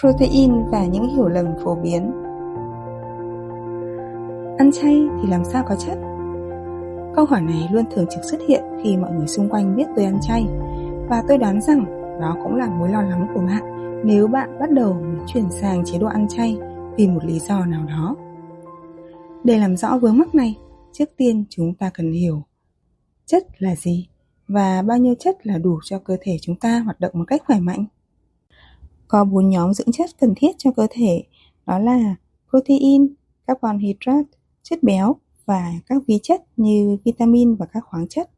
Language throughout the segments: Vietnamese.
protein và những hiểu lầm phổ biến. Ăn chay thì làm sao có chất? Câu hỏi này luôn thường trực xuất hiện khi mọi người xung quanh biết tôi ăn chay và tôi đoán rằng đó cũng là mối lo lắng của bạn nếu bạn bắt đầu chuyển sang chế độ ăn chay vì một lý do nào đó. Để làm rõ vướng mắc này, trước tiên chúng ta cần hiểu chất là gì và bao nhiêu chất là đủ cho cơ thể chúng ta hoạt động một cách khỏe mạnh. Có bốn nhóm dưỡng chất cần thiết cho cơ thể, đó là protein, carbon hydrate, chất béo và các vi chất như vitamin và các khoáng chất.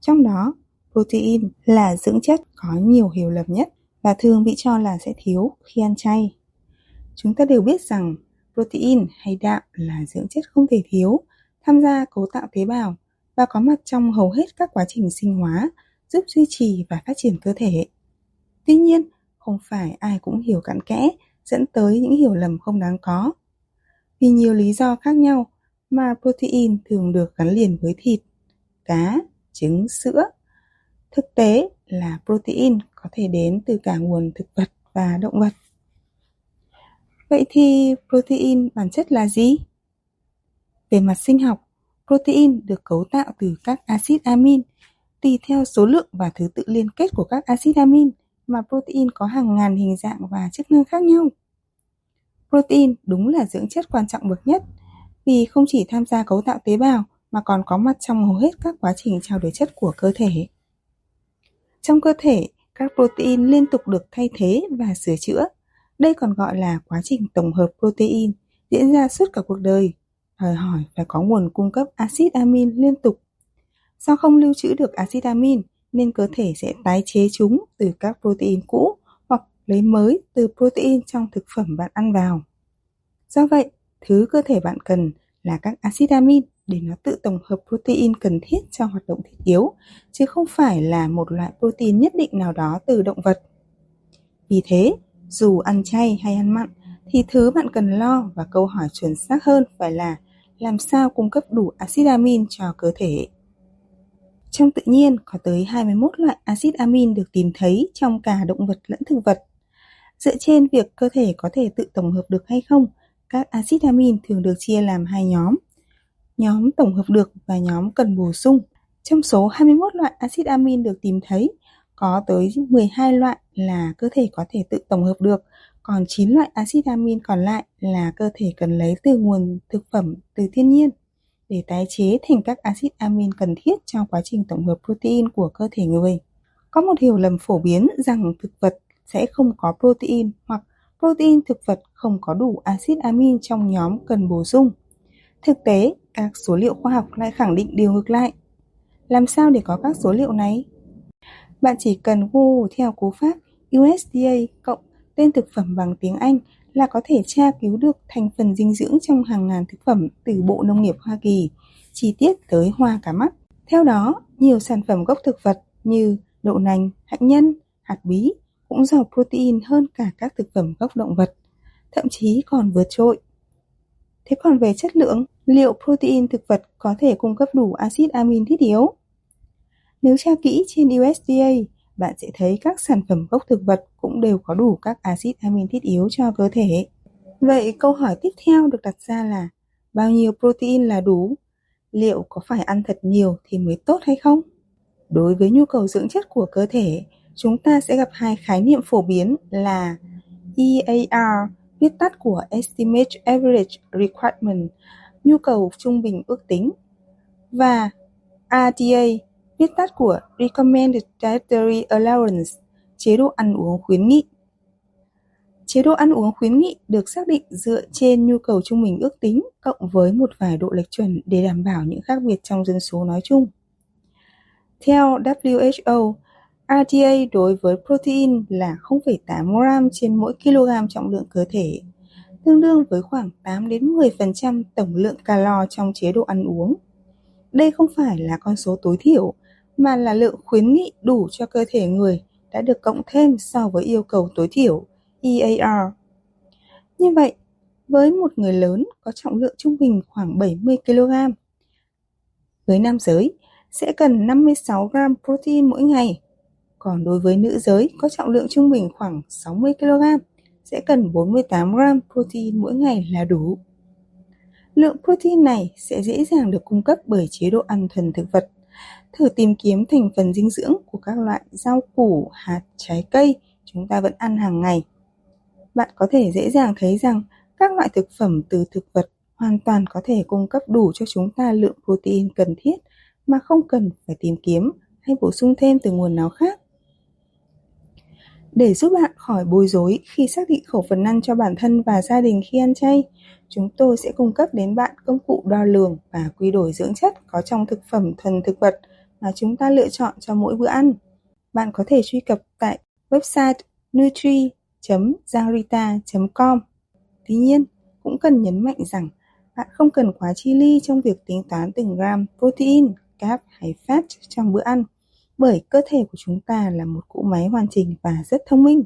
Trong đó, protein là dưỡng chất có nhiều hiểu lầm nhất và thường bị cho là sẽ thiếu khi ăn chay. Chúng ta đều biết rằng protein hay đạm là dưỡng chất không thể thiếu, tham gia cấu tạo tế bào và có mặt trong hầu hết các quá trình sinh hóa, giúp duy trì và phát triển cơ thể. Tuy nhiên, không phải ai cũng hiểu cặn kẽ, dẫn tới những hiểu lầm không đáng có. Vì nhiều lý do khác nhau mà protein thường được gắn liền với thịt, cá, trứng, sữa. Thực tế là protein có thể đến từ cả nguồn thực vật và động vật. Vậy thì protein bản chất là gì? Về mặt sinh học, protein được cấu tạo từ các axit amin. Tùy theo số lượng và thứ tự liên kết của các axit amin mà protein có hàng ngàn hình dạng và chức năng khác nhau. Protein đúng là dưỡng chất quan trọng bậc nhất vì không chỉ tham gia cấu tạo tế bào mà còn có mặt trong hầu hết các quá trình trao đổi chất của cơ thể. Trong cơ thể, các protein liên tục được thay thế và sửa chữa. Đây còn gọi là quá trình tổng hợp protein diễn ra suốt cả cuộc đời, đòi hỏi phải có nguồn cung cấp axit amin liên tục. Do không lưu trữ được axit amin nên cơ thể sẽ tái chế chúng từ các protein cũ hoặc lấy mới từ protein trong thực phẩm bạn ăn vào. Do vậy, thứ cơ thể bạn cần là các axit amin để nó tự tổng hợp protein cần thiết cho hoạt động thiết yếu, chứ không phải là một loại protein nhất định nào đó từ động vật. Vì thế, dù ăn chay hay ăn mặn, thì thứ bạn cần lo và câu hỏi chuẩn xác hơn phải là làm sao cung cấp đủ axit amin cho cơ thể. Trong tự nhiên có tới 21 loại axit amin được tìm thấy trong cả động vật lẫn thực vật. Dựa trên việc cơ thể có thể tự tổng hợp được hay không, các axit amin thường được chia làm hai nhóm. Nhóm tổng hợp được và nhóm cần bổ sung. Trong số 21 loại axit amin được tìm thấy, có tới 12 loại là cơ thể có thể tự tổng hợp được, còn 9 loại axit amin còn lại là cơ thể cần lấy từ nguồn thực phẩm từ thiên nhiên để tái chế thành các axit amin cần thiết cho quá trình tổng hợp protein của cơ thể người. Có một hiểu lầm phổ biến rằng thực vật sẽ không có protein hoặc protein thực vật không có đủ axit amin trong nhóm cần bổ sung. Thực tế, các số liệu khoa học lại khẳng định điều ngược lại. Làm sao để có các số liệu này? Bạn chỉ cần Google theo cú pháp USDA cộng tên thực phẩm bằng tiếng Anh là có thể tra cứu được thành phần dinh dưỡng trong hàng ngàn thực phẩm từ Bộ Nông nghiệp Hoa Kỳ, chi tiết tới hoa cả mắt. Theo đó, nhiều sản phẩm gốc thực vật như đậu nành, hạnh nhân, hạt bí cũng giàu protein hơn cả các thực phẩm gốc động vật, thậm chí còn vượt trội. Thế còn về chất lượng, liệu protein thực vật có thể cung cấp đủ axit amin thiết yếu? Nếu tra kỹ trên USDA, bạn sẽ thấy các sản phẩm gốc thực vật cũng đều có đủ các axit amin thiết yếu cho cơ thể. Vậy câu hỏi tiếp theo được đặt ra là bao nhiêu protein là đủ? Liệu có phải ăn thật nhiều thì mới tốt hay không? Đối với nhu cầu dưỡng chất của cơ thể, chúng ta sẽ gặp hai khái niệm phổ biến là EAR, viết tắt của Estimate Average Requirement, nhu cầu trung bình ước tính, và RDA, viết tắt của Recommended Dietary Allowance, chế độ ăn uống khuyến nghị. Chế độ ăn uống khuyến nghị được xác định dựa trên nhu cầu trung bình ước tính cộng với một vài độ lệch chuẩn để đảm bảo những khác biệt trong dân số nói chung. Theo WHO, RDA đối với protein là 0,8 gram trên mỗi kg trọng lượng cơ thể, tương đương với khoảng 8 đến 10% tổng lượng calo trong chế độ ăn uống. Đây không phải là con số tối thiểu, mà là lượng khuyến nghị đủ cho cơ thể người đã được cộng thêm so với yêu cầu tối thiểu EAR. Như vậy, với một người lớn có trọng lượng trung bình khoảng 70 kg, với nam giới sẽ cần 56 g protein mỗi ngày, còn đối với nữ giới có trọng lượng trung bình khoảng 60 kg sẽ cần 48 gram protein mỗi ngày là đủ. Lượng protein này sẽ dễ dàng được cung cấp bởi chế độ ăn thuần thực vật. Thử tìm kiếm thành phần dinh dưỡng của các loại rau củ, hạt, trái cây chúng ta vẫn ăn hàng ngày. Bạn có thể dễ dàng thấy rằng các loại thực phẩm từ thực vật hoàn toàn có thể cung cấp đủ cho chúng ta lượng protein cần thiết mà không cần phải tìm kiếm hay bổ sung thêm từ nguồn nào khác. Để giúp bạn khỏi bối rối khi xác định khẩu phần ăn cho bản thân và gia đình khi ăn chay, chúng tôi sẽ cung cấp đến bạn công cụ đo lường và quy đổi dưỡng chất có trong thực phẩm thuần thực vật mà chúng ta lựa chọn cho mỗi bữa ăn. Bạn có thể truy cập tại website nutri.zangrita.com. Tuy nhiên, cũng cần nhấn mạnh rằng bạn không cần quá chi ly trong việc tính toán từng gram protein, carb hay fat trong bữa ăn bởi cơ thể của chúng ta là một cỗ máy hoàn chỉnh và rất thông minh.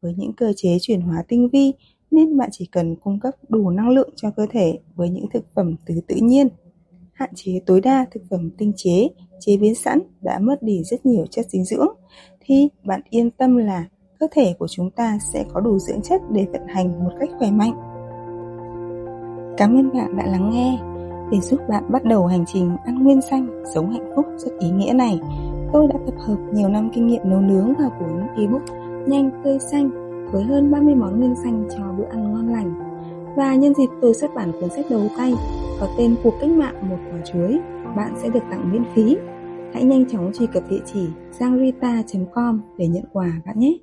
Với những cơ chế chuyển hóa tinh vi nên bạn chỉ cần cung cấp đủ năng lượng cho cơ thể với những thực phẩm từ tự nhiên. Hạn chế tối đa thực phẩm tinh chế, chế biến sẵn đã mất đi rất nhiều chất dinh dưỡng thì bạn yên tâm là cơ thể của chúng ta sẽ có đủ dưỡng chất để vận hành một cách khỏe mạnh. Cảm ơn bạn đã lắng nghe. Để giúp bạn bắt đầu hành trình ăn nguyên xanh, sống hạnh phúc rất ý nghĩa này, tôi đã tập hợp nhiều năm kinh nghiệm nấu nướng vào cuốn ebook Nhanh Tươi Xanh với hơn 30 món nguyên xanh cho bữa ăn ngon lành. Và nhân dịp tôi xuất bản cuốn sách đầu tay vào tên Cuộc cách mạng một quả chuối, bạn sẽ được tặng miễn phí. Hãy nhanh chóng truy cập địa chỉ giangrita.com để nhận quà bạn nhé!